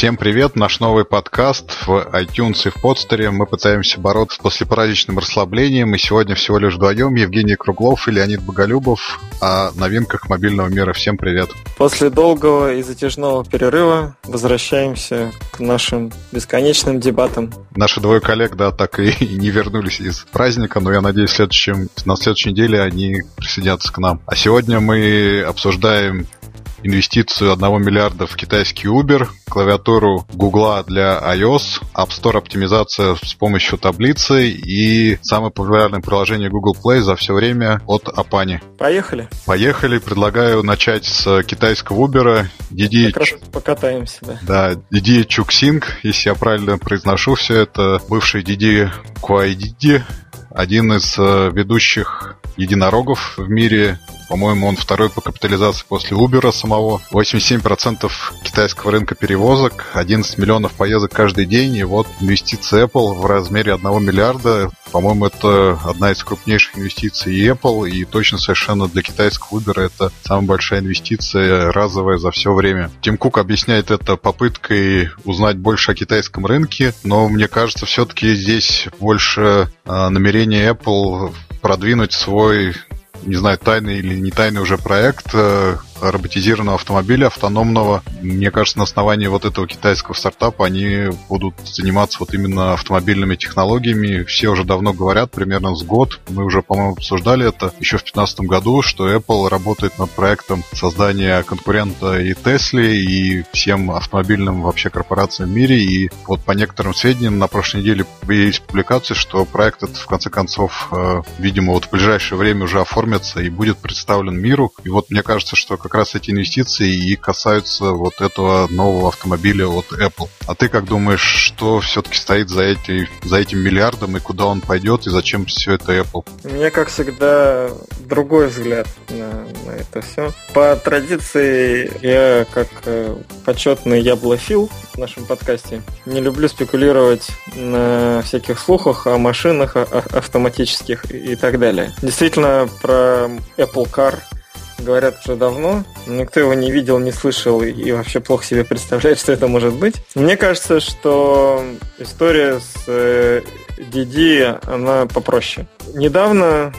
Всем привет, наш новый подкаст в iTunes и в подстере. Мы пытаемся бороться с послепраздничным расслаблением, и сегодня всего лишь вдвоем Евгений Круглов и Леонид Боголюбов о новинках мобильного мира. Всем привет. После долгого и затяжного перерыва возвращаемся к нашим бесконечным дебатам. Наши двое коллег, да, так и не вернулись из праздника, но я надеюсь, в следующем, на следующей неделе они присоединятся к нам. А сегодня мы обсуждаем инвестицию 1 миллиарда в китайский Uber, клавиатуру Google для iOS, App Store оптимизация с помощью таблицы и самое популярное приложение Google Play за все время от Apani. Поехали. Поехали. Предлагаю начать с китайского Uber. Диди... Как раз покатаемся, да. Да, Диди Чуксинг, если я правильно произношу все это, бывший Диди Куайдиди, один из э, ведущих единорогов в мире. По-моему, он второй по капитализации после Uber самого. 87% китайского рынка перевозок, 11 миллионов поездок каждый день. И вот инвестиции Apple в размере 1 миллиарда. По-моему, это одна из крупнейших инвестиций Apple. И точно совершенно для китайского Uber это самая большая инвестиция разовая за все время. Тим Кук объясняет это попыткой узнать больше о китайском рынке. Но мне кажется, все-таки здесь больше э, намерение Apple продвинуть свой не знаю, тайный или не тайный уже проект э, роботизированного автомобиля, автономного. Мне кажется, на основании вот этого китайского стартапа они будут заниматься вот именно автомобильными технологиями. Все уже давно говорят, примерно с год. Мы уже, по-моему, обсуждали это еще в 2015 году, что Apple работает над проектом создания конкурента и Tesla, и всем автомобильным вообще корпорациям в мире. И вот по некоторым сведениям на прошлой неделе появились публикации, что проект этот в конце концов, э, видимо, вот в ближайшее время уже оформится и будет представлен миру. И вот мне кажется, что как раз эти инвестиции и касаются вот этого нового автомобиля от Apple. А ты как думаешь, что все-таки стоит за, эти, за этим миллиардом и куда он пойдет и зачем все это Apple? У меня, как всегда, другой взгляд на, на это все. По традиции, я как э, почетный яблофил в нашем подкасте не люблю спекулировать на всяких слухах о машинах о, автоматических и так далее. Действительно, про Apple Car говорят уже давно. Никто его не видел, не слышал и вообще плохо себе представляет, что это может быть. Мне кажется, что история с DD, э, она попроще. Недавно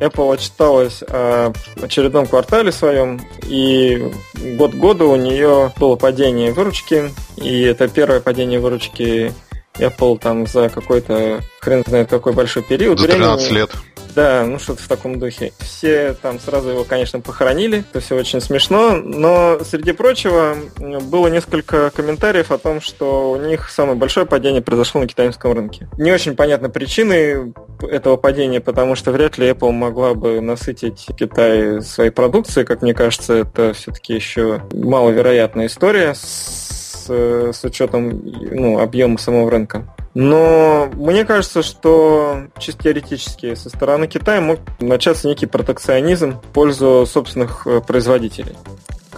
Apple отчиталась о очередном квартале своем, и год года у нее было падение выручки, и это первое падение выручки Apple там за какой-то хрен знает какой большой период. За 13 времени. лет. Да, ну что-то в таком духе. Все там сразу его, конечно, похоронили. Это все очень смешно. Но, среди прочего, было несколько комментариев о том, что у них самое большое падение произошло на китайском рынке. Не очень понятны причины этого падения, потому что вряд ли Apple могла бы насытить Китай своей продукцией. Как мне кажется, это все-таки еще маловероятная история с, с учетом ну, объема самого рынка. Но мне кажется, что чисто теоретически со стороны Китая мог начаться некий протекционизм в пользу собственных э, производителей.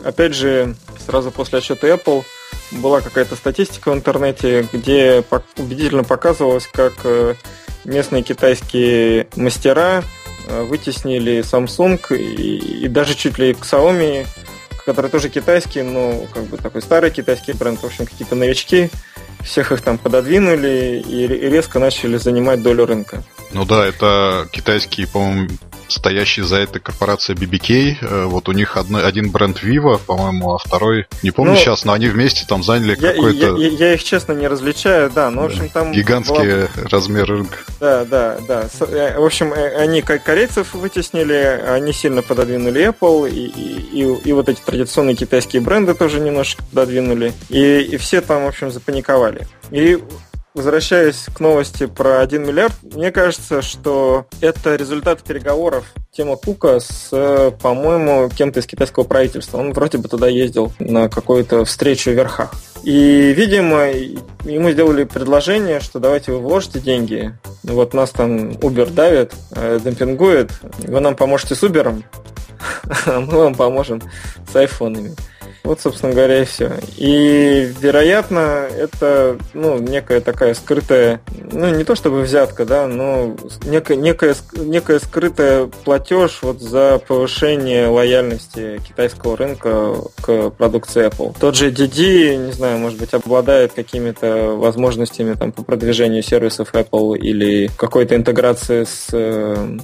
Опять же, сразу после отчета Apple была какая-то статистика в интернете, где убедительно показывалось, как э, местные китайские мастера э, вытеснили Samsung и, даже чуть ли Xiaomi, который тоже китайский, но как бы такой старый китайский бренд, в общем, какие-то новички – всех их там пододвинули и резко начали занимать долю рынка. Ну да, это китайские, по-моему, стоящий за этой корпорацией BBK. Э, вот у них одно, один бренд Vivo, по-моему, а второй, не помню ну, сейчас, но они вместе там заняли я, какой-то... Я, я, я их, честно, не различаю, да, но, в общем, там... Гигантский была... размер рынка. Да, да, да. Э, в общем, э, они как корейцев вытеснили, они сильно пододвинули Apple, и, и, и, и вот эти традиционные китайские бренды тоже немножко пододвинули, и, и все там, в общем, запаниковали. И Возвращаясь к новости про 1 миллиард, мне кажется, что это результат переговоров Тима Кука с, по-моему, кем-то из китайского правительства. Он вроде бы туда ездил на какую-то встречу в верхах. И, видимо, ему сделали предложение, что давайте вы вложите деньги. Вот нас там Uber давит, э, демпингует. Вы нам поможете с Uber, а мы вам поможем с айфонами. Вот, собственно говоря, и все. И, вероятно, это, ну, некая такая скрытая, ну, не то чтобы взятка, да, но некая, некая, некая скрытая платеж вот за повышение лояльности китайского рынка к продукции Apple. Тот же DD, не знаю, может быть, обладает какими-то возможностями там по продвижению сервисов Apple или какой-то интеграции с э,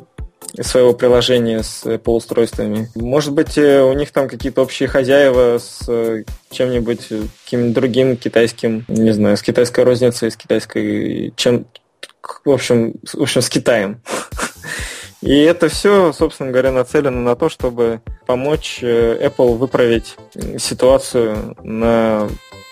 своего приложения с Apple устройствами. Может быть, э, у них там какие-то общие хозяева с э, чем-нибудь, э, каким-нибудь другим китайским, не знаю, с китайской розницей, с китайской чем в общем, в общем, с Китаем. И это все, собственно говоря, нацелено на то, чтобы помочь Apple выправить ситуацию на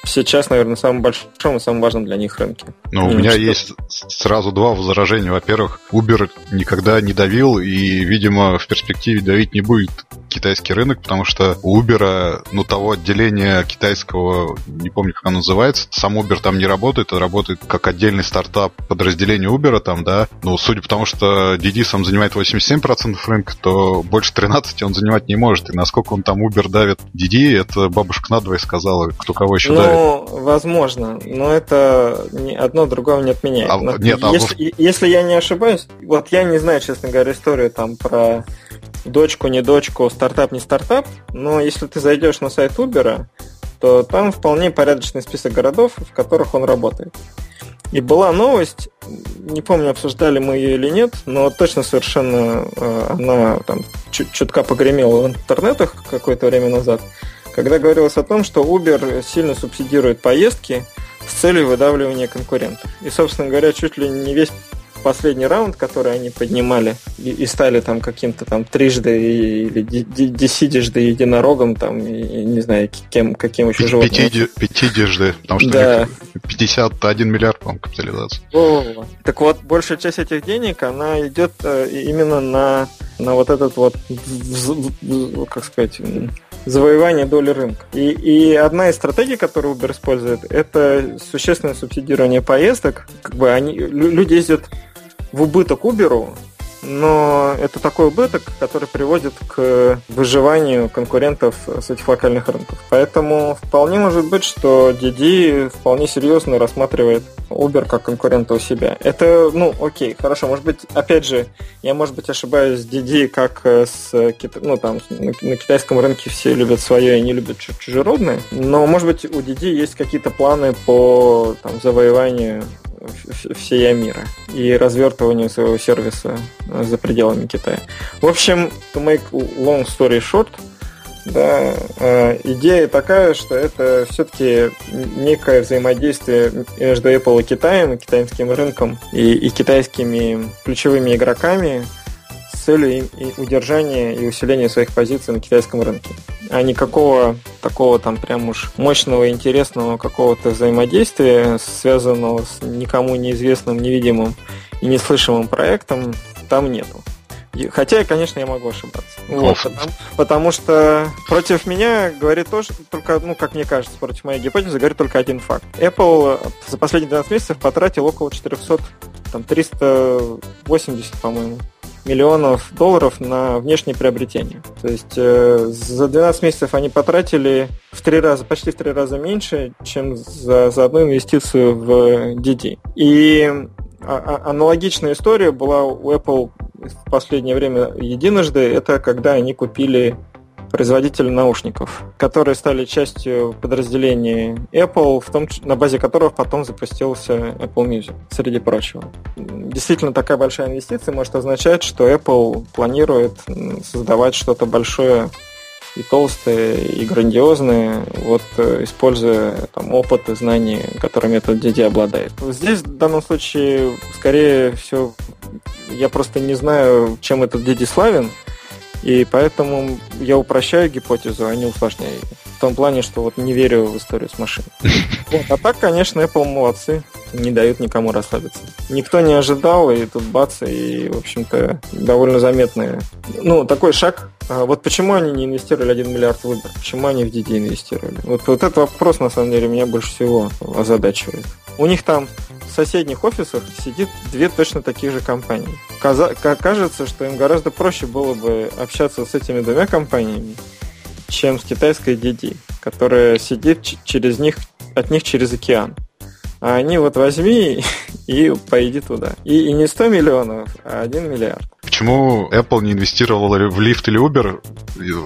сейчас, наверное, самым большом и самым важным для них рынке. Ну, у меня что... есть сразу два возражения. Во-первых, Uber никогда не давил и, видимо, в перспективе давить не будет китайский рынок, потому что у Uber, ну, того отделения китайского, не помню, как оно называется, сам Uber там не работает, а работает как отдельный стартап подразделение Uber там, да. Ну, судя по тому, что Didi сам занимает 87% рынка, то больше 13 он занимать не может. И насколько он там Uber давит Didi, это бабушка надвое сказала, кто кого еще ну, давит. Ну, возможно, но это одно другого не отменяет. А, нет, а если, а... если я не ошибаюсь, вот я не знаю, честно говоря, историю там про дочку, не дочку, стартап, не стартап, но если ты зайдешь на сайт Uber, то там вполне порядочный список городов, в которых он работает. И была новость, не помню, обсуждали мы ее или нет, но точно совершенно э, она там чутка погремела в интернетах какое-то время назад, когда говорилось о том, что Uber сильно субсидирует поездки с целью выдавливания конкурентов. И, собственно говоря, чуть ли не весь последний раунд, который они поднимали и, и стали там каким-то там трижды или десятижды единорогом, там, и, не знаю, кем, каким еще животным. Пятидежды, потому что да. 51 миллиард, по-моему, капитализация. О, так вот, большая часть этих денег, она идет э, именно на, на вот этот вот, как сказать, завоевание доли рынка. И, и одна из стратегий, которую Uber использует, это существенное субсидирование поездок. Как бы они, люди ездят в убыток Uber, но это такой убыток, который приводит к выживанию конкурентов с этих локальных рынков. Поэтому вполне может быть, что Didi вполне серьезно рассматривает Uber как конкурента у себя. Это, ну, окей, хорошо. Может быть, опять же, я, может быть, ошибаюсь с Didi, как с ну, там, на китайском рынке все любят свое и не любят чужеродное. Но, может быть, у Didi есть какие-то планы по там, завоеванию всея мира и развертыванию своего сервиса за пределами Китая. В общем, to make long story short, да, э, идея такая, что это все-таки некое взаимодействие между Apple и Китаем, китайским рынком и, и китайскими ключевыми игроками, целью и удержания и усиления своих позиций на китайском рынке. А никакого такого там прям уж мощного, интересного какого-то взаимодействия, связанного с никому неизвестным, невидимым и неслышимым проектом, там нету. Хотя, конечно, я могу ошибаться. Вот, потому, потому что против меня говорит тоже, только, ну, как мне кажется, против моей гипотезы говорит только один факт. Apple за последние 12 месяцев потратил около 400, там, 380, по-моему, миллионов долларов на внешние приобретения. То есть э, за 12 месяцев они потратили в три раза, почти в три раза меньше, чем за, за одну инвестицию в DD. И а, а, аналогичная история была у Apple в последнее время единожды. Это когда они купили производителя наушников, которые стали частью подразделения Apple, в том, на базе которого потом запустился Apple Music, среди прочего. Действительно, такая большая инвестиция может означать, что Apple планирует создавать что-то большое и толстые, и грандиозные, вот э, используя там, опыт и знания, которыми этот DD обладает. Здесь в данном случае, скорее всего, я просто не знаю, чем этот DD славен, и поэтому я упрощаю гипотезу, а не усложняю ее. В том плане, что вот не верю в историю с машиной. Вот. А так, конечно, Apple молодцы. Не дают никому расслабиться. Никто не ожидал, и тут бац, и, в общем-то, довольно заметный. Ну, такой шаг. А вот почему они не инвестировали 1 миллиард в выбор? Почему они в DD инвестировали? Вот, вот этот вопрос, на самом деле, меня больше всего озадачивает. У них там в соседних офисах сидит две точно таких же компании. Кажется, что им гораздо проще было бы общаться с этими двумя компаниями чем с китайской DD, которая сидит через них, от них через океан. А они вот возьми и поиди туда. И, и не 100 миллионов, а 1 миллиард. Почему Apple не инвестировал в Lyft или Uber?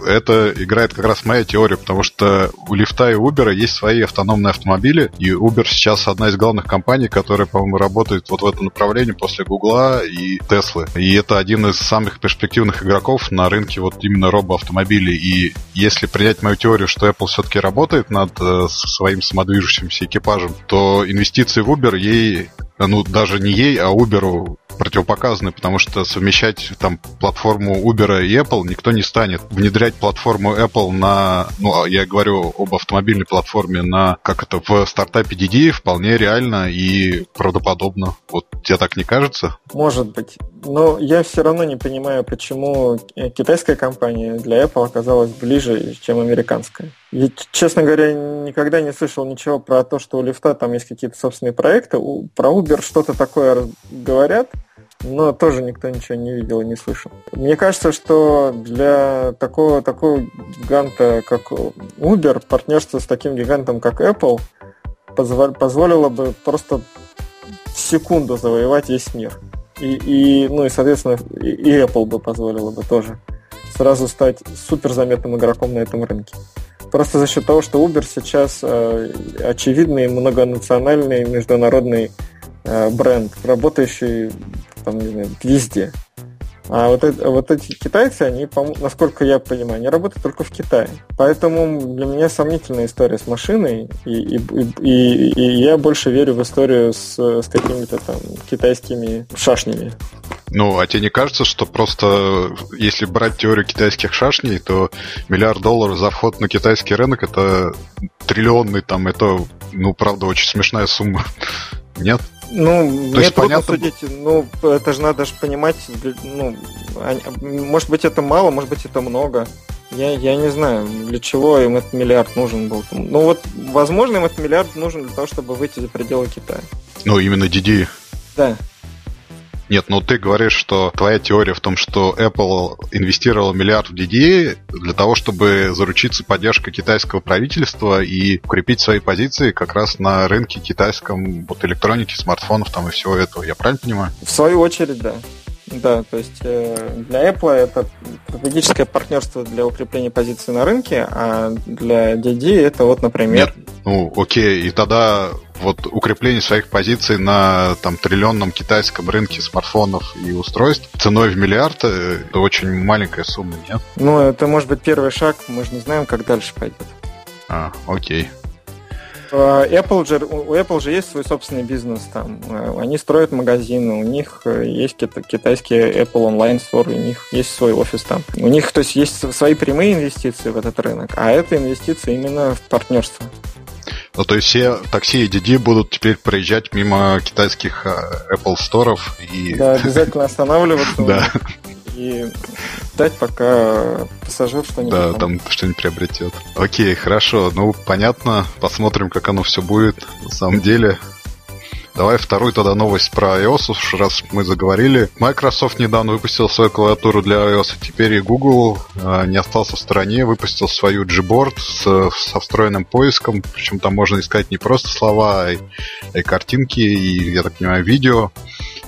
Это играет как раз моя теория, потому что у Lyft и Uber есть свои автономные автомобили, и Uber сейчас одна из главных компаний, которая, по-моему, работает вот в этом направлении после Гугла и Теслы. И это один из самых перспективных игроков на рынке вот именно робоавтомобилей. И если принять мою теорию, что Apple все-таки работает над э, своим самодвижущимся экипажем, то инвестиции в Uber ей ну, даже не ей, а Uber противопоказаны, потому что совмещать там платформу Uber и Apple никто не станет. Внедрять платформу Apple на, ну, а я говорю об автомобильной платформе на, как это, в стартапе DD вполне реально и правдоподобно. Вот тебе так не кажется? Может быть. Но я все равно не понимаю, почему китайская компания для Apple оказалась ближе, чем американская. Я, честно говоря, никогда не слышал ничего про то, что у лифта там есть какие-то собственные проекты. У, про Uber что-то такое говорят, но тоже никто ничего не видел и не слышал. Мне кажется, что для такого, такого гиганта, как Uber, партнерство с таким гигантом, как Apple, позволило бы просто в секунду завоевать весь мир. И, и ну и, соответственно, и Apple бы позволило бы тоже сразу стать суперзаметным игроком на этом рынке. Просто за счет того, что Uber сейчас э, очевидный многонациональный международный э, бренд, работающий там, не знаю, везде. А вот, это, вот эти китайцы, они, насколько я понимаю, они работают только в Китае. Поэтому для меня сомнительная история с машиной, и, и, и, и я больше верю в историю с, с какими-то там китайскими шашнями. Ну, а тебе не кажется, что просто если брать теорию китайских шашней, то миллиард долларов за вход на китайский рынок это триллионный там, это, ну, правда, очень смешная сумма. Нет? Ну, То мне трудно понятно... судить. Ну, это же надо же понимать, ну, может быть, это мало, может быть, это много. Я, я не знаю, для чего им этот миллиард нужен был. Ну вот, возможно, им этот миллиард нужен для того, чтобы выйти за пределы Китая. Ну, именно DD. Да. Нет, ну ты говоришь, что твоя теория в том, что Apple инвестировал миллиард в DDA для того, чтобы заручиться поддержкой китайского правительства и укрепить свои позиции как раз на рынке китайском вот электроники, смартфонов там и всего этого. Я правильно понимаю? В свою очередь, да. Да, то есть э, для Apple это стратегическое партнерство для укрепления позиции на рынке, а для DD это вот, например... Нет, ну окей, и тогда вот укрепление своих позиций на там триллионном китайском рынке смартфонов и устройств ценой в миллиард э, это очень маленькая сумма, нет? Ну, это может быть первый шаг, мы же не знаем, как дальше пойдет. А, окей. А, Apple же, у Apple же есть свой собственный бизнес там. А, они строят магазины, у них э, есть китайский Apple Online Store, у них есть свой офис там. У них, то есть, есть свои прямые инвестиции в этот рынок, а это инвестиции именно в партнерство. Ну, то есть все такси и DD будут теперь проезжать мимо китайских э, Apple сторов и... Да, обязательно останавливаться. Да и ждать, пока пассажир что-нибудь да, там, там что-нибудь приобретет. Окей, хорошо. Ну, понятно. Посмотрим, как оно все будет. На самом деле, Давай вторую тогда новость про iOS, уж раз мы заговорили. Microsoft недавно выпустил свою клавиатуру для iOS, и теперь и Google э, не остался в стороне, выпустил свою Gboard с, со встроенным поиском, причем там можно искать не просто слова, а и, и картинки, и, я так понимаю, видео.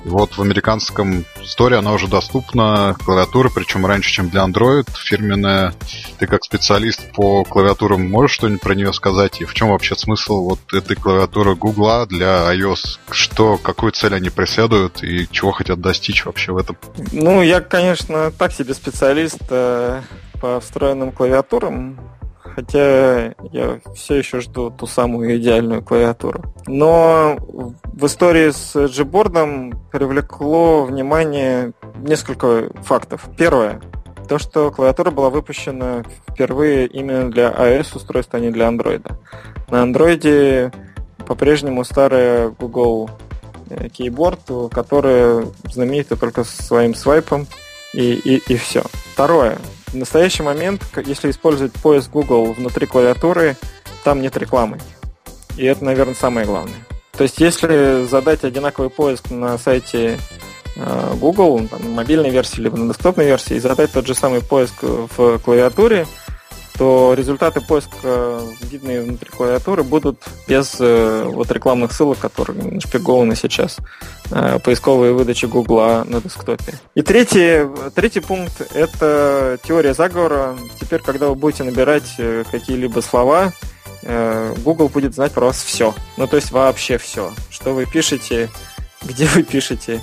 И вот в американском сторе она уже доступна, клавиатура, причем раньше, чем для Android, фирменная. Ты как специалист по клавиатурам можешь что-нибудь про нее сказать? И в чем вообще смысл вот этой клавиатуры Google для iOS? Что, какую цель они преследуют и чего хотят достичь вообще в этом? Ну, я, конечно, так себе специалист э, по встроенным клавиатурам хотя я все еще жду ту самую идеальную клавиатуру. Но в истории с Gboard привлекло внимание несколько фактов. Первое. То, что клавиатура была выпущена впервые именно для iOS устройства, а не для Android. На Android по-прежнему старая Google э, Keyboard, которая знаменита только своим свайпом и, и, и все. Второе. В настоящий момент, если использовать поиск Google внутри клавиатуры, там нет рекламы. И это, наверное, самое главное. То есть, если задать одинаковый поиск на сайте э, Google, там, на мобильной версии, либо на десктопной версии, и задать тот же самый поиск в клавиатуре, то результаты поиска, видные внутри клавиатуры, будут без э, вот рекламных ссылок, которые нашпигованы сейчас, э, поисковые выдачи Гугла на десктопе. И третий, третий пункт – это теория заговора. Теперь, когда вы будете набирать э, какие-либо слова, Google будет знать про вас все. Ну, то есть вообще все. Что вы пишете, где вы пишете,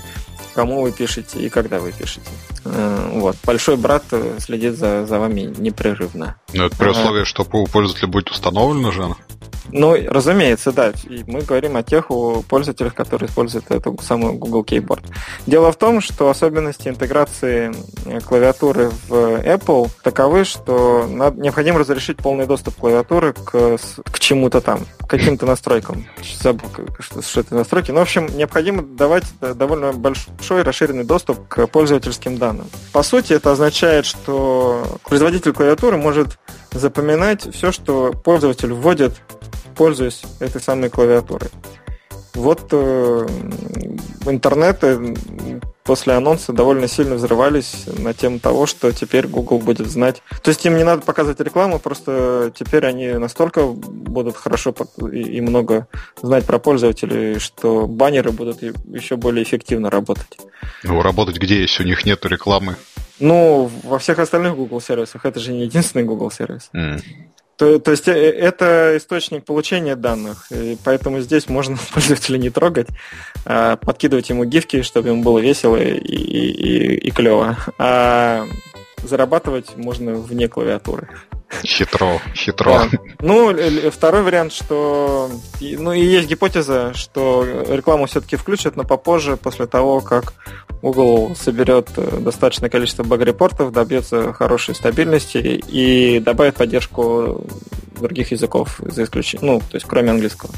кому вы пишете и когда вы пишете. Э, вот. Большой брат э, следит за, за вами непрерывно. Но ну, это при условии, что у пользователя будет установлено же. Ну, разумеется, да. И мы говорим о тех пользователях, которые используют эту самую Google Keyboard. Дело в том, что особенности интеграции э, клавиатуры в Apple таковы, что необходимо разрешить полный доступ клавиатуры к, к чему-то там, к каким-то настройкам. Забыл, что, что это настройки. Ну, в общем, необходимо давать довольно большой расширенный доступ к пользовательским данным. По сути, это означает, что производитель клавиатуры может запоминать все, что пользователь вводит пользуясь этой самой клавиатурой. Вот э, интернеты после анонса довольно сильно взрывались на тему того, что теперь Google будет знать. То есть им не надо показывать рекламу, просто теперь они настолько будут хорошо и много знать про пользователей, что баннеры будут еще более эффективно работать. Ну, работать где, если у них нет рекламы? Ну, во всех остальных Google сервисах. Это же не единственный Google сервис. Mm. То, то есть э, это источник получения данных, и поэтому здесь можно пользователя не трогать, а подкидывать ему гифки, чтобы ему было весело и, и, и клево. А зарабатывать можно вне клавиатуры. Хитро, хитро. Ну, второй вариант, что... Ну, и есть гипотеза, что рекламу все-таки включат, но попозже, после того, как Google соберет э, достаточное количество баг-репортов, добьется хорошей стабильности и добавит поддержку других языков, за исключением, ну, то есть кроме английского.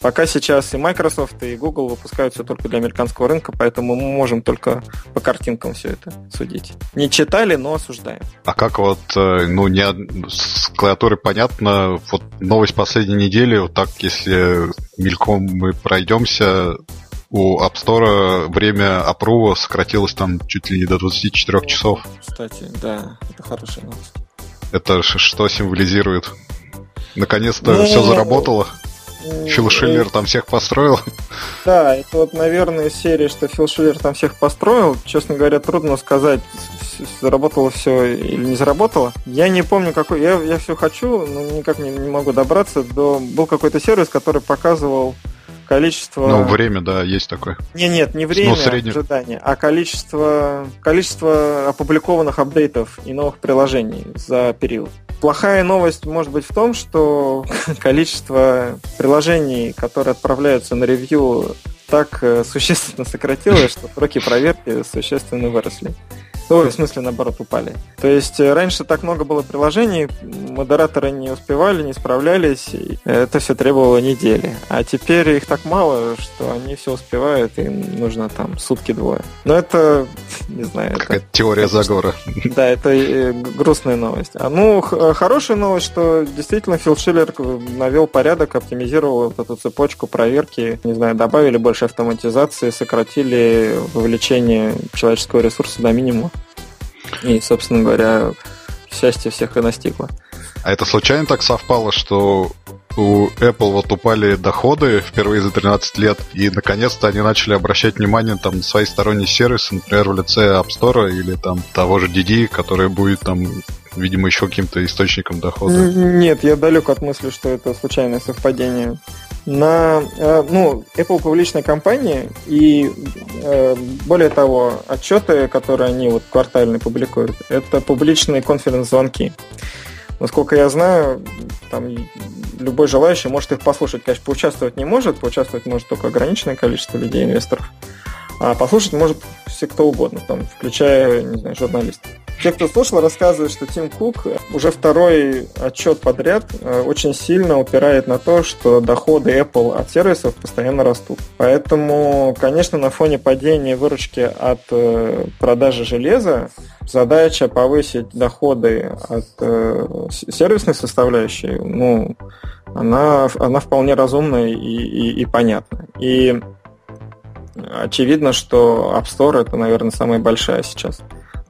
Пока сейчас и Microsoft, и Google выпускают все только для американского рынка, поэтому мы можем только по картинкам все это судить. Не читали, но осуждаем. А как вот, э, ну, не с клавиатурой понятно, вот новость последней недели, вот так, если мельком мы пройдемся, у App Store время апрува сократилось там чуть ли не до 24 часов. Кстати, да, это хорошая новость. Это что символизирует? Наконец-то ну, все заработало? Фил Шиллер там всех построил? Да, это вот, наверное, серия, что Фил Шиллер там всех построил. Честно говоря, трудно сказать, заработало все или не заработало. Я не помню, какой... Я, я все хочу, но никак не, не могу добраться до... Был какой-то сервис, который показывал количество... Ну, время, да, есть такое. Не, нет, не время ну, средне... ожидания, а количество, количество опубликованных апдейтов и новых приложений за период. Плохая новость может быть в том, что количество приложений, которые отправляются на ревью, так э, существенно сократилось, что сроки проверки существенно выросли. Ну, в смысле, наоборот, упали. То есть э, раньше так много было приложений, модераторы не успевали, не справлялись, и это все требовало недели. А теперь их так мало, что они все успевают, им нужно там сутки-двое. Но это, не знаю... Какая это, теория это, заговора. Да, это э, грустная новость. А ну, э, хорошая новость, что действительно Фил Шиллер навел порядок, оптимизировал вот эту цепочку проверки, не знаю, добавили больше автоматизации, сократили вовлечение человеческого ресурса до минимума. И, собственно говоря, счастье всех и настигло. А это случайно так совпало, что у Apple вот упали доходы впервые за 13 лет, и наконец-то они начали обращать внимание там на свои сторонние сервисы, например, в лице App Store или там того же DD, который будет там видимо, еще каким-то источником дохода. Нет, я далек от мысли, что это случайное совпадение на, э, ну, Apple публичная компания, и э, более того, отчеты, которые они вот квартально публикуют, это публичные конференц-звонки. Насколько я знаю, там любой желающий может их послушать. Конечно, поучаствовать не может, поучаствовать может только ограниченное количество людей, инвесторов. А послушать может все кто угодно, там, включая, не знаю, журналистов. Те, кто слушал, рассказывают, что Тим Кук уже второй отчет подряд э, очень сильно упирает на то, что доходы Apple от сервисов постоянно растут. Поэтому, конечно, на фоне падения выручки от э, продажи железа задача повысить доходы от э, сервисной составляющей, ну, она, она вполне разумная и, и, и понятна. И очевидно, что App Store это, наверное, самая большая сейчас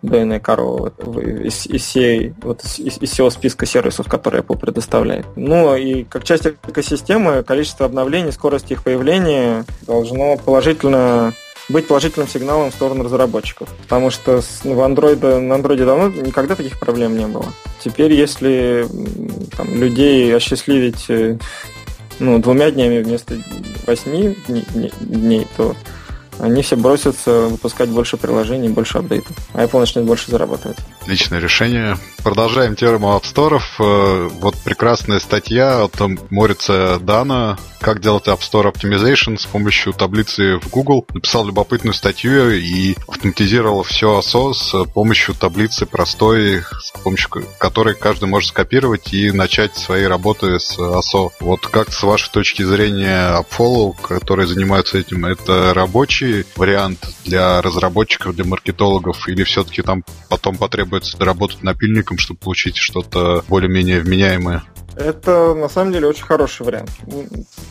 дойная корова из, из, всей, вот, из, из всего списка сервисов, которые Apple предоставляет. Ну и как часть экосистемы количество обновлений, скорость их появления должно положительно быть положительным сигналом в сторону разработчиков. Потому что в Android, на Android давно никогда таких проблем не было. Теперь, если там, людей осчастливить э, ну, двумя днями вместо восьми дней, то они все бросятся выпускать больше приложений, больше апдейтов. А Apple начнет больше зарабатывать. Отличное решение. Продолжаем тему App Store. Э, вот прекрасная статья от Морица Дана как делать App Store Optimization с помощью таблицы в Google. Написал любопытную статью и автоматизировал все ASO с помощью таблицы простой, с помощью которой каждый может скопировать и начать свои работы с ASO. Вот как с вашей точки зрения AppFollow, которые занимаются этим, это рабочий вариант для разработчиков, для маркетологов, или все-таки там потом потребуется доработать напильником, чтобы получить что-то более-менее вменяемое? Это на самом деле очень хороший вариант.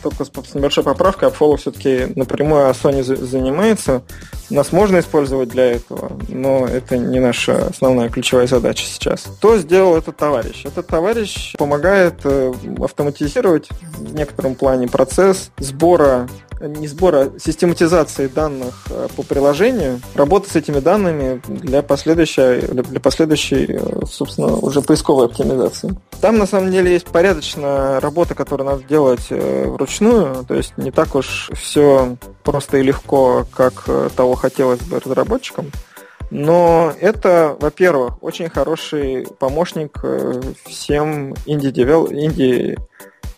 Только с небольшой поправкой Apollo все-таки напрямую Sony занимается. Нас можно использовать для этого, но это не наша основная ключевая задача сейчас. Кто сделал этот товарищ? Этот товарищ помогает э, автоматизировать в некотором плане процесс сбора не сбора, систематизации данных э, по приложению, работы с этими данными для последующей, для последующей, э, собственно, уже поисковой оптимизации. Там, на самом деле, есть порядочная работа, которую надо делать э, вручную, то есть не так уж все просто и легко, как того хотелось бы разработчикам. Но это, во-первых, очень хороший помощник всем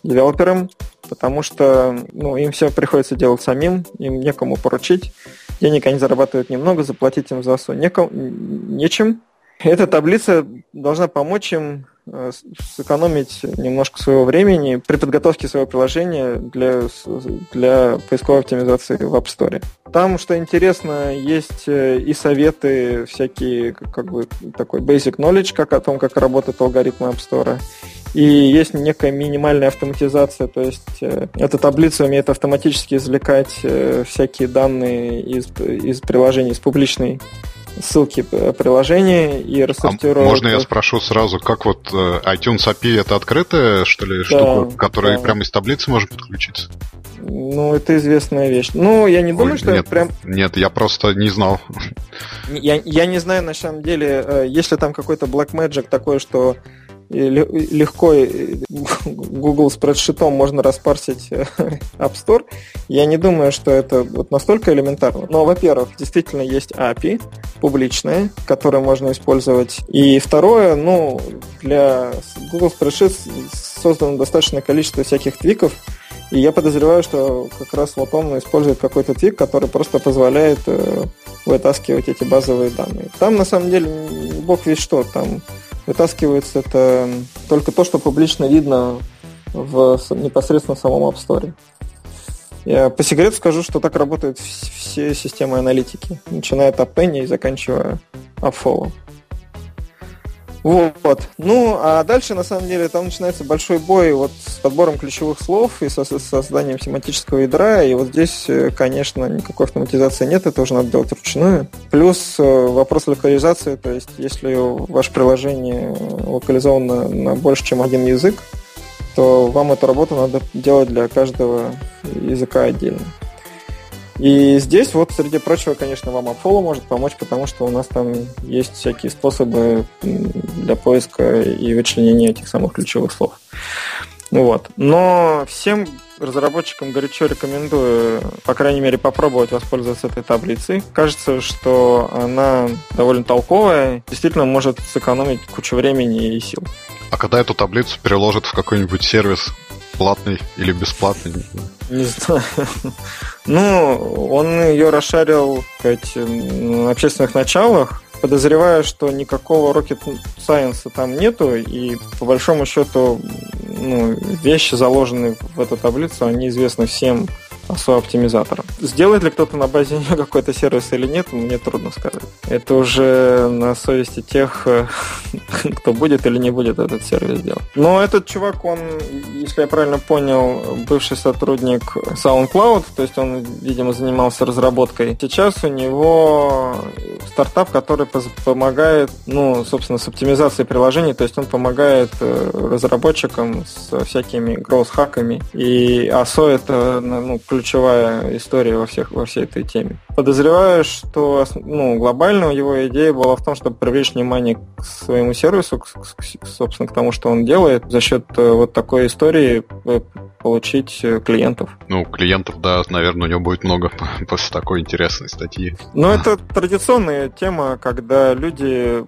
инди-девелоперам, потому что ну, им все приходится делать самим, им некому поручить, денег они зарабатывают немного, заплатить им за СО некому, нечем. Эта таблица должна помочь им э, сэкономить немножко своего времени при подготовке своего приложения для, для поисковой оптимизации в App Store. Там, что интересно, есть э, и советы всякие, как бы такой basic knowledge, как о том, как работают алгоритмы App Store и есть некая минимальная автоматизация, то есть э, эта таблица умеет автоматически извлекать э, всякие данные из, из приложений, из публичной ссылки приложения и рассортировать. А можно я спрошу сразу, как вот э, iTunes API это открытая, что ли, да, штука, которая да. прямо из таблицы может подключиться? Ну, это известная вещь. Ну, я не думаю, Ой, что нет, это прям... Нет, я просто не знал. Я, я не знаю, на самом деле, если там какой-то Black Magic такой, что легко Google спредшитом можно распарсить э, App Store. Я не думаю, что это вот настолько элементарно. Но, во-первых, действительно есть API публичная, которую можно использовать. И второе, ну, для Google Spreadsheet создано достаточное количество всяких твиков, и я подозреваю, что как раз вот он использует какой-то твик, который просто позволяет э, вытаскивать эти базовые данные. Там на самом деле бог весь что, там вытаскивается это только то, что публично видно в непосредственно в самом App Store. Я по секрету скажу, что так работают все системы аналитики, начиная от App и заканчивая AppFollow. Вот. Ну, а дальше, на самом деле, там начинается большой бой вот с подбором ключевых слов и со созданием семантического ядра. И вот здесь, э, конечно, никакой автоматизации нет, это уже надо делать вручную. Плюс э, вопрос локализации, то есть если ваше приложение локализовано на больше, чем один язык, то вам эту работу надо делать для каждого языка отдельно. И здесь вот, среди прочего, конечно, вам Apollo может помочь, потому что у нас там есть всякие способы для поиска и вычленения этих самых ключевых слов. Ну вот. Но всем разработчикам горячо рекомендую, по крайней мере, попробовать воспользоваться этой таблицей. Кажется, что она довольно толковая, действительно может сэкономить кучу времени и сил. А когда эту таблицу переложат в какой-нибудь сервис, платный или бесплатный? Не знаю. Ну, он ее расшарил сказать, на общественных началах, подозреваю, что никакого rocket science там нету, и по большому счету ну, вещи, заложенные в эту таблицу, они известны всем ASO-оптимизатором. Сделает ли кто-то на базе нее какой-то сервис или нет, мне трудно сказать. Это уже на совести тех, кто будет или не будет этот сервис делать. Но этот чувак, он, если я правильно понял, бывший сотрудник SoundCloud, то есть он, видимо, занимался разработкой. Сейчас у него стартап, который помогает, ну, собственно, с оптимизацией приложений, то есть он помогает э, разработчикам с всякими гроус-хаками. И ASO это ну, ключевая история во, всех, во всей этой теме. Подозреваю, что ну, глобально его идея была в том, чтобы привлечь внимание к своему сервису, к, к, собственно, к тому, что он делает, за счет э, вот такой истории э, получить клиентов. Ну, клиентов, да, наверное, у него будет много после такой интересной статьи. Но это традиционная тема, когда люди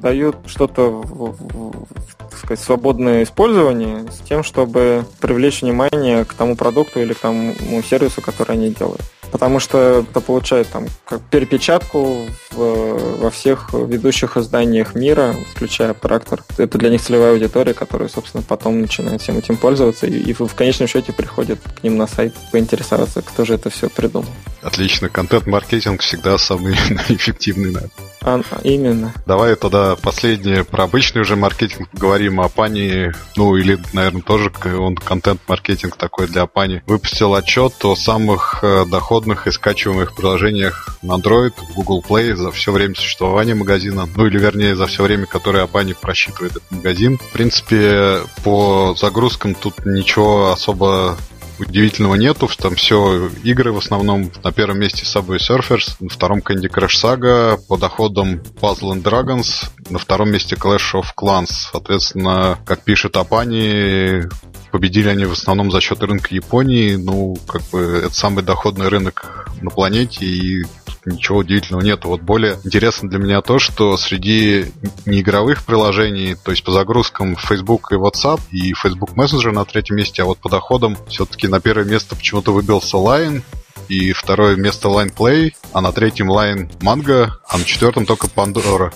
дают что-то в, в, так сказать, свободное использование с тем, чтобы привлечь внимание к тому продукту или к тому сервису, который они делают. Потому что это получает там как перепечатку в, во всех ведущих изданиях мира, включая трактор. Это для них целевая аудитория, которая, собственно, потом начинает всем этим пользоваться и, и в, конечном счете приходит к ним на сайт поинтересоваться, кто же это все придумал. Отлично. Контент-маркетинг всегда самый эффективный, наверное. А, именно. Давай тогда последнее про обычный уже маркетинг поговорим. Апани, ну или, наверное, тоже он контент-маркетинг такой для Апани, выпустил отчет о самых э, доходных и скачиваемых приложениях на Android, Google Play за все время существования магазина. Ну или, вернее, за все время, которое Апани просчитывает этот магазин. В принципе, по загрузкам тут ничего особо удивительного нету. Там все игры в основном. На первом месте Subway Surfers, на втором Candy Crush Saga, по доходам Puzzle and Dragons, на втором месте Clash of Clans. Соответственно, как пишет Апани, победили они в основном за счет рынка Японии. Ну, как бы это самый доходный рынок на планете, и ничего удивительного нет. Вот более интересно для меня то, что среди неигровых приложений, то есть по загрузкам Facebook и WhatsApp и Facebook Messenger на третьем месте, а вот по доходам все-таки на первое место почему-то выбился Line, и второе место Line Play, а на третьем Line Manga, а на четвертом только Pandora.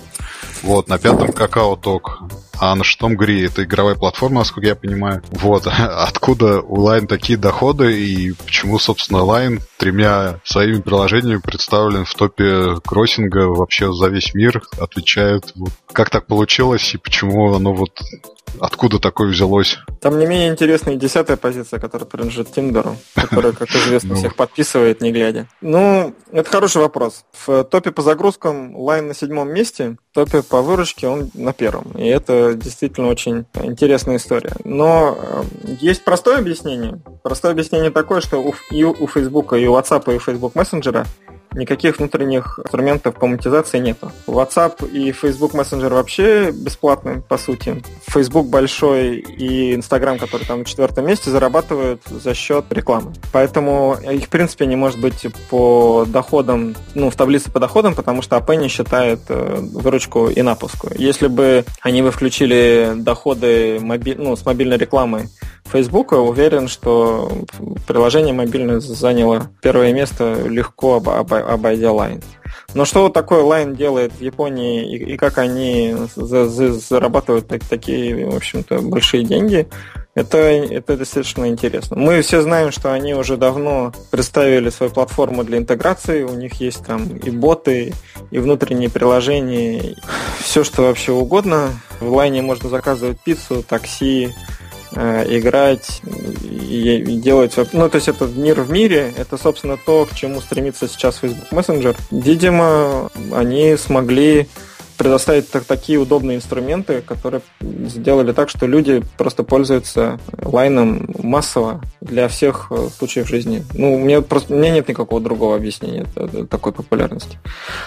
Вот, на пятом Какао Ток. А на шестом Гри это игровая платформа, насколько я понимаю. Вот, откуда у Line такие доходы и почему, собственно, Line тремя своими приложениями представлен в топе кроссинга вообще за весь мир, отвечает, вот, как так получилось и почему оно вот Откуда такое взялось? Там не менее интересная десятая позиция, которая принадлежит Тиндеру, которая, как известно, ну. всех подписывает, не глядя. Ну, это хороший вопрос. В топе по загрузкам Line на седьмом месте, в топе по выручке он на первом. И это действительно очень интересная история. Но э, есть простое объяснение. Простое объяснение такое, что у, и у Facebook, и у WhatsApp, и у Facebook Messenger никаких внутренних инструментов по монетизации нету. WhatsApp и Facebook Messenger вообще бесплатны, по сути. Facebook большой и Instagram, который там на четвертом месте, зарабатывают за счет рекламы. Поэтому их, в принципе, не может быть по доходам, ну, в таблице по доходам, потому что АП не считает э, выручку и напуску. Если бы они бы включили доходы моби... ну, с мобильной рекламы Facebook, уверен, что приложение мобильное заняло первое место легко обойдя Line. Но что вот такое Line делает в Японии и, и как они за, за, зарабатывают так, такие, в общем-то, большие деньги, это, это достаточно интересно. Мы все знаем, что они уже давно представили свою платформу для интеграции. У них есть там и боты, и внутренние приложения, все, что вообще угодно. В Line можно заказывать пиццу, такси, играть и, и делать... Ну, то есть это мир в мире, это, собственно, то, к чему стремится сейчас Facebook Messenger. Видимо, они смогли предоставить так, такие удобные инструменты, которые сделали так, что люди просто пользуются лайном массово для всех э, случаев жизни. Ну, у меня просто у меня нет никакого другого объяснения такой популярности.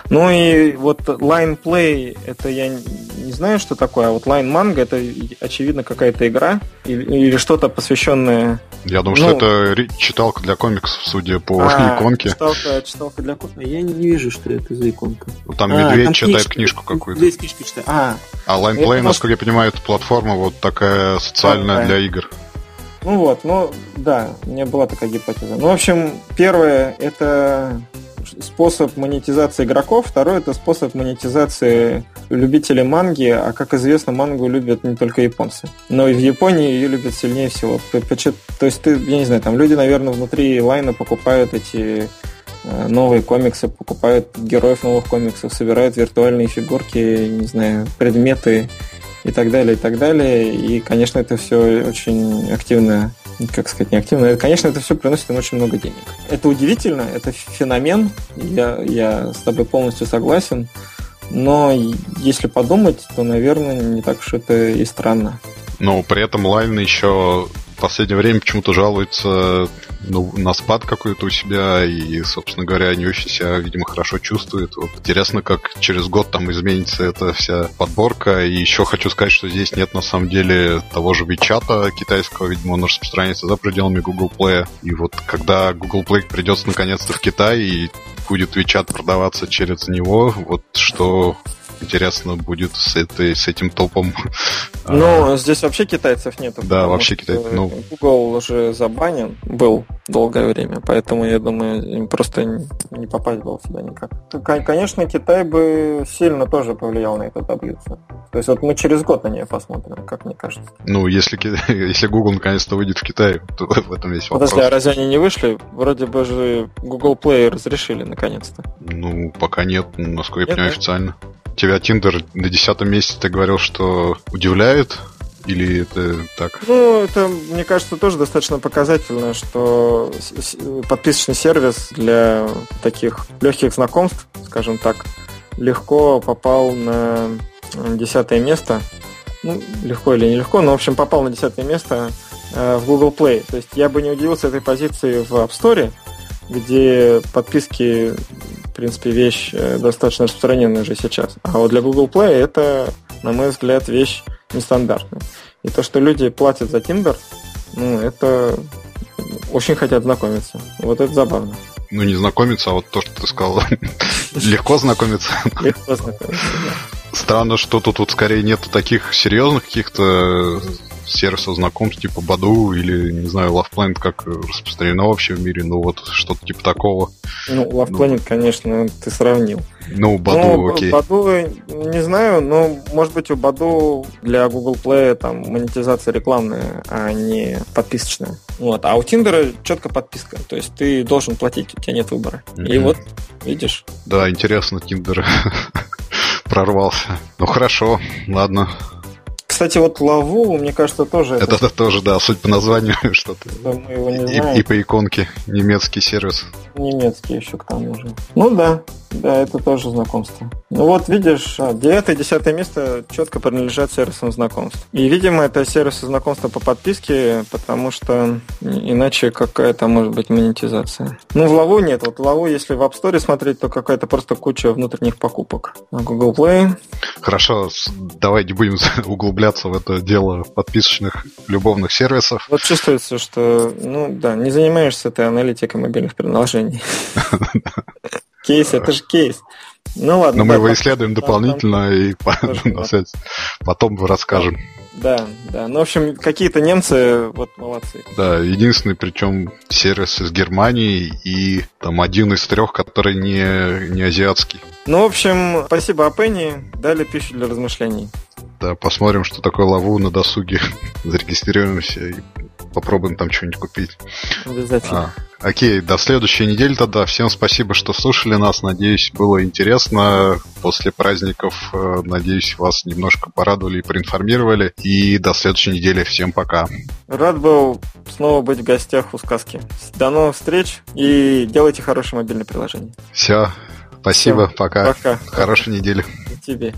Ну и вот Line Play, это я не знаю, что такое, а вот Line Manga, это очевидно какая-то игра или, или что-то посвященное... Я думаю, ну, что это читалка для комиксов, судя по а, иконке. Читалка, читалка для комиксов. Я не вижу, что это за иконка. Там а, медведь там читает книжку какую-то. Здесь книжка читаю. А, а LinePlay, насколько я понимаю, это платформа вот такая социальная для игр. Ну вот, ну да, у меня была такая гипотеза. Ну, в общем, первое это способ монетизации игроков, второй это способ монетизации любители манги, а как известно, мангу любят не только японцы. Но и в Японии ее любят сильнее всего. То есть ты, я не знаю, там люди, наверное, внутри лайна покупают эти новые комиксы, покупают героев новых комиксов, собирают виртуальные фигурки, не знаю, предметы и так далее, и так далее. И, конечно, это все очень активно как сказать, не активно. Конечно, это все приносит им очень много денег. Это удивительно, это феномен, я, я с тобой полностью согласен, но если подумать, то, наверное, не так уж это и странно. Но при этом Лайн еще последнее время почему-то жалуется ну, на спад какой-то у себя, и, собственно говоря, не очень себя, видимо, хорошо чувствует. Вот интересно, как через год там изменится эта вся подборка. И еще хочу сказать, что здесь нет на самом деле того же Вичата китайского, видимо, он распространяется за пределами Google Play. И вот когда Google Play придется наконец-то в Китай и будет Вичат продаваться через него, вот что интересно будет с, этой, с этим топом. Ну, а, здесь вообще китайцев нету. Да, вообще китайцев. Ну... Google уже забанен был долгое время, поэтому, я думаю, им просто не попасть было сюда никак. Конечно, Китай бы сильно тоже повлиял на эту таблицу. То есть вот мы через год на нее посмотрим, как мне кажется. Ну, если, если Google наконец-то выйдет в Китай, то в этом весь вопрос. Подожди, а разве они не вышли? Вроде бы же Google Play разрешили наконец-то. Ну, пока нет, насколько нет, я понимаю, официально тебя Тиндер на десятом месяце ты говорил, что удивляет? Или это так? Ну, это, мне кажется, тоже достаточно показательно, что подписочный сервис для таких легких знакомств, скажем так, легко попал на десятое место. Ну, легко или нелегко, но, в общем, попал на десятое место э, в Google Play. То есть я бы не удивился этой позиции в App Store, где подписки принципе, вещь э, достаточно распространенная уже сейчас. А вот для Google Play это, на мой взгляд, вещь нестандартная. И то, что люди платят за Tinder, ну, это очень хотят знакомиться. Вот это забавно. Ну, не знакомиться, а вот то, что ты сказал. Легко знакомиться. Легко знакомиться, да. Странно, что тут вот скорее нету таких серьезных каких-то сервисов знакомств типа Баду или, не знаю, Love Planet как распространено вообще в мире, ну вот что-то типа такого. Ну, Love ну, Planet, конечно, ты сравнил. Ну, Баду, ну, окей. Баду, не знаю, но, может быть, у Баду для Google Play там монетизация рекламная, а не подписочная. Вот. А у Тиндера четко подписка. То есть ты должен платить, у тебя нет выбора. Mm-hmm. И вот, видишь. Да, интересно, Тиндер прорвался. Ну хорошо, ладно. Кстати, вот Лаву, мне кажется, тоже... Это, это тоже, да, суть по названию что-то. Да, мы его не знаем. И, и по иконке. Немецкий сервис. Немецкий еще к тому же. Ну да, да, это тоже знакомство. Ну вот, видишь, а, девятое и десятое место четко принадлежат сервисам знакомств. И, видимо, это сервисы знакомства по подписке, потому что иначе какая-то может быть монетизация. Ну, в Лаву нет. Вот в Лаву, если в App Store смотреть, то какая-то просто куча внутренних покупок. А Google Play... Хорошо, давай не будем углубляться в это дело подписочных любовных сервисов. Вот чувствуется, что, ну да, не занимаешься ты аналитикой мобильных приложений. Кейс, это же кейс. Ну ладно. Но мы его исследуем дополнительно и потом расскажем. Да, да. Ну, в общем, какие-то немцы, вот молодцы. Да, единственный, причем сервис из Германии и там один из трех, который не, не азиатский. Ну, в общем, спасибо Апенни, дали пищу для размышлений. Да, посмотрим, что такое лаву на досуге. Зарегистрируемся и попробуем там что-нибудь купить. Обязательно. А, окей, до следующей недели тогда. Всем спасибо, что слушали нас. Надеюсь, было интересно. После праздников, э, надеюсь, вас немножко порадовали и проинформировали. И до следующей недели. Всем пока. Рад был снова быть в гостях у сказки. До новых встреч и делайте хорошее мобильное приложение. Все. Спасибо. Все. Пока. Пока. Хорошей недели. И тебе.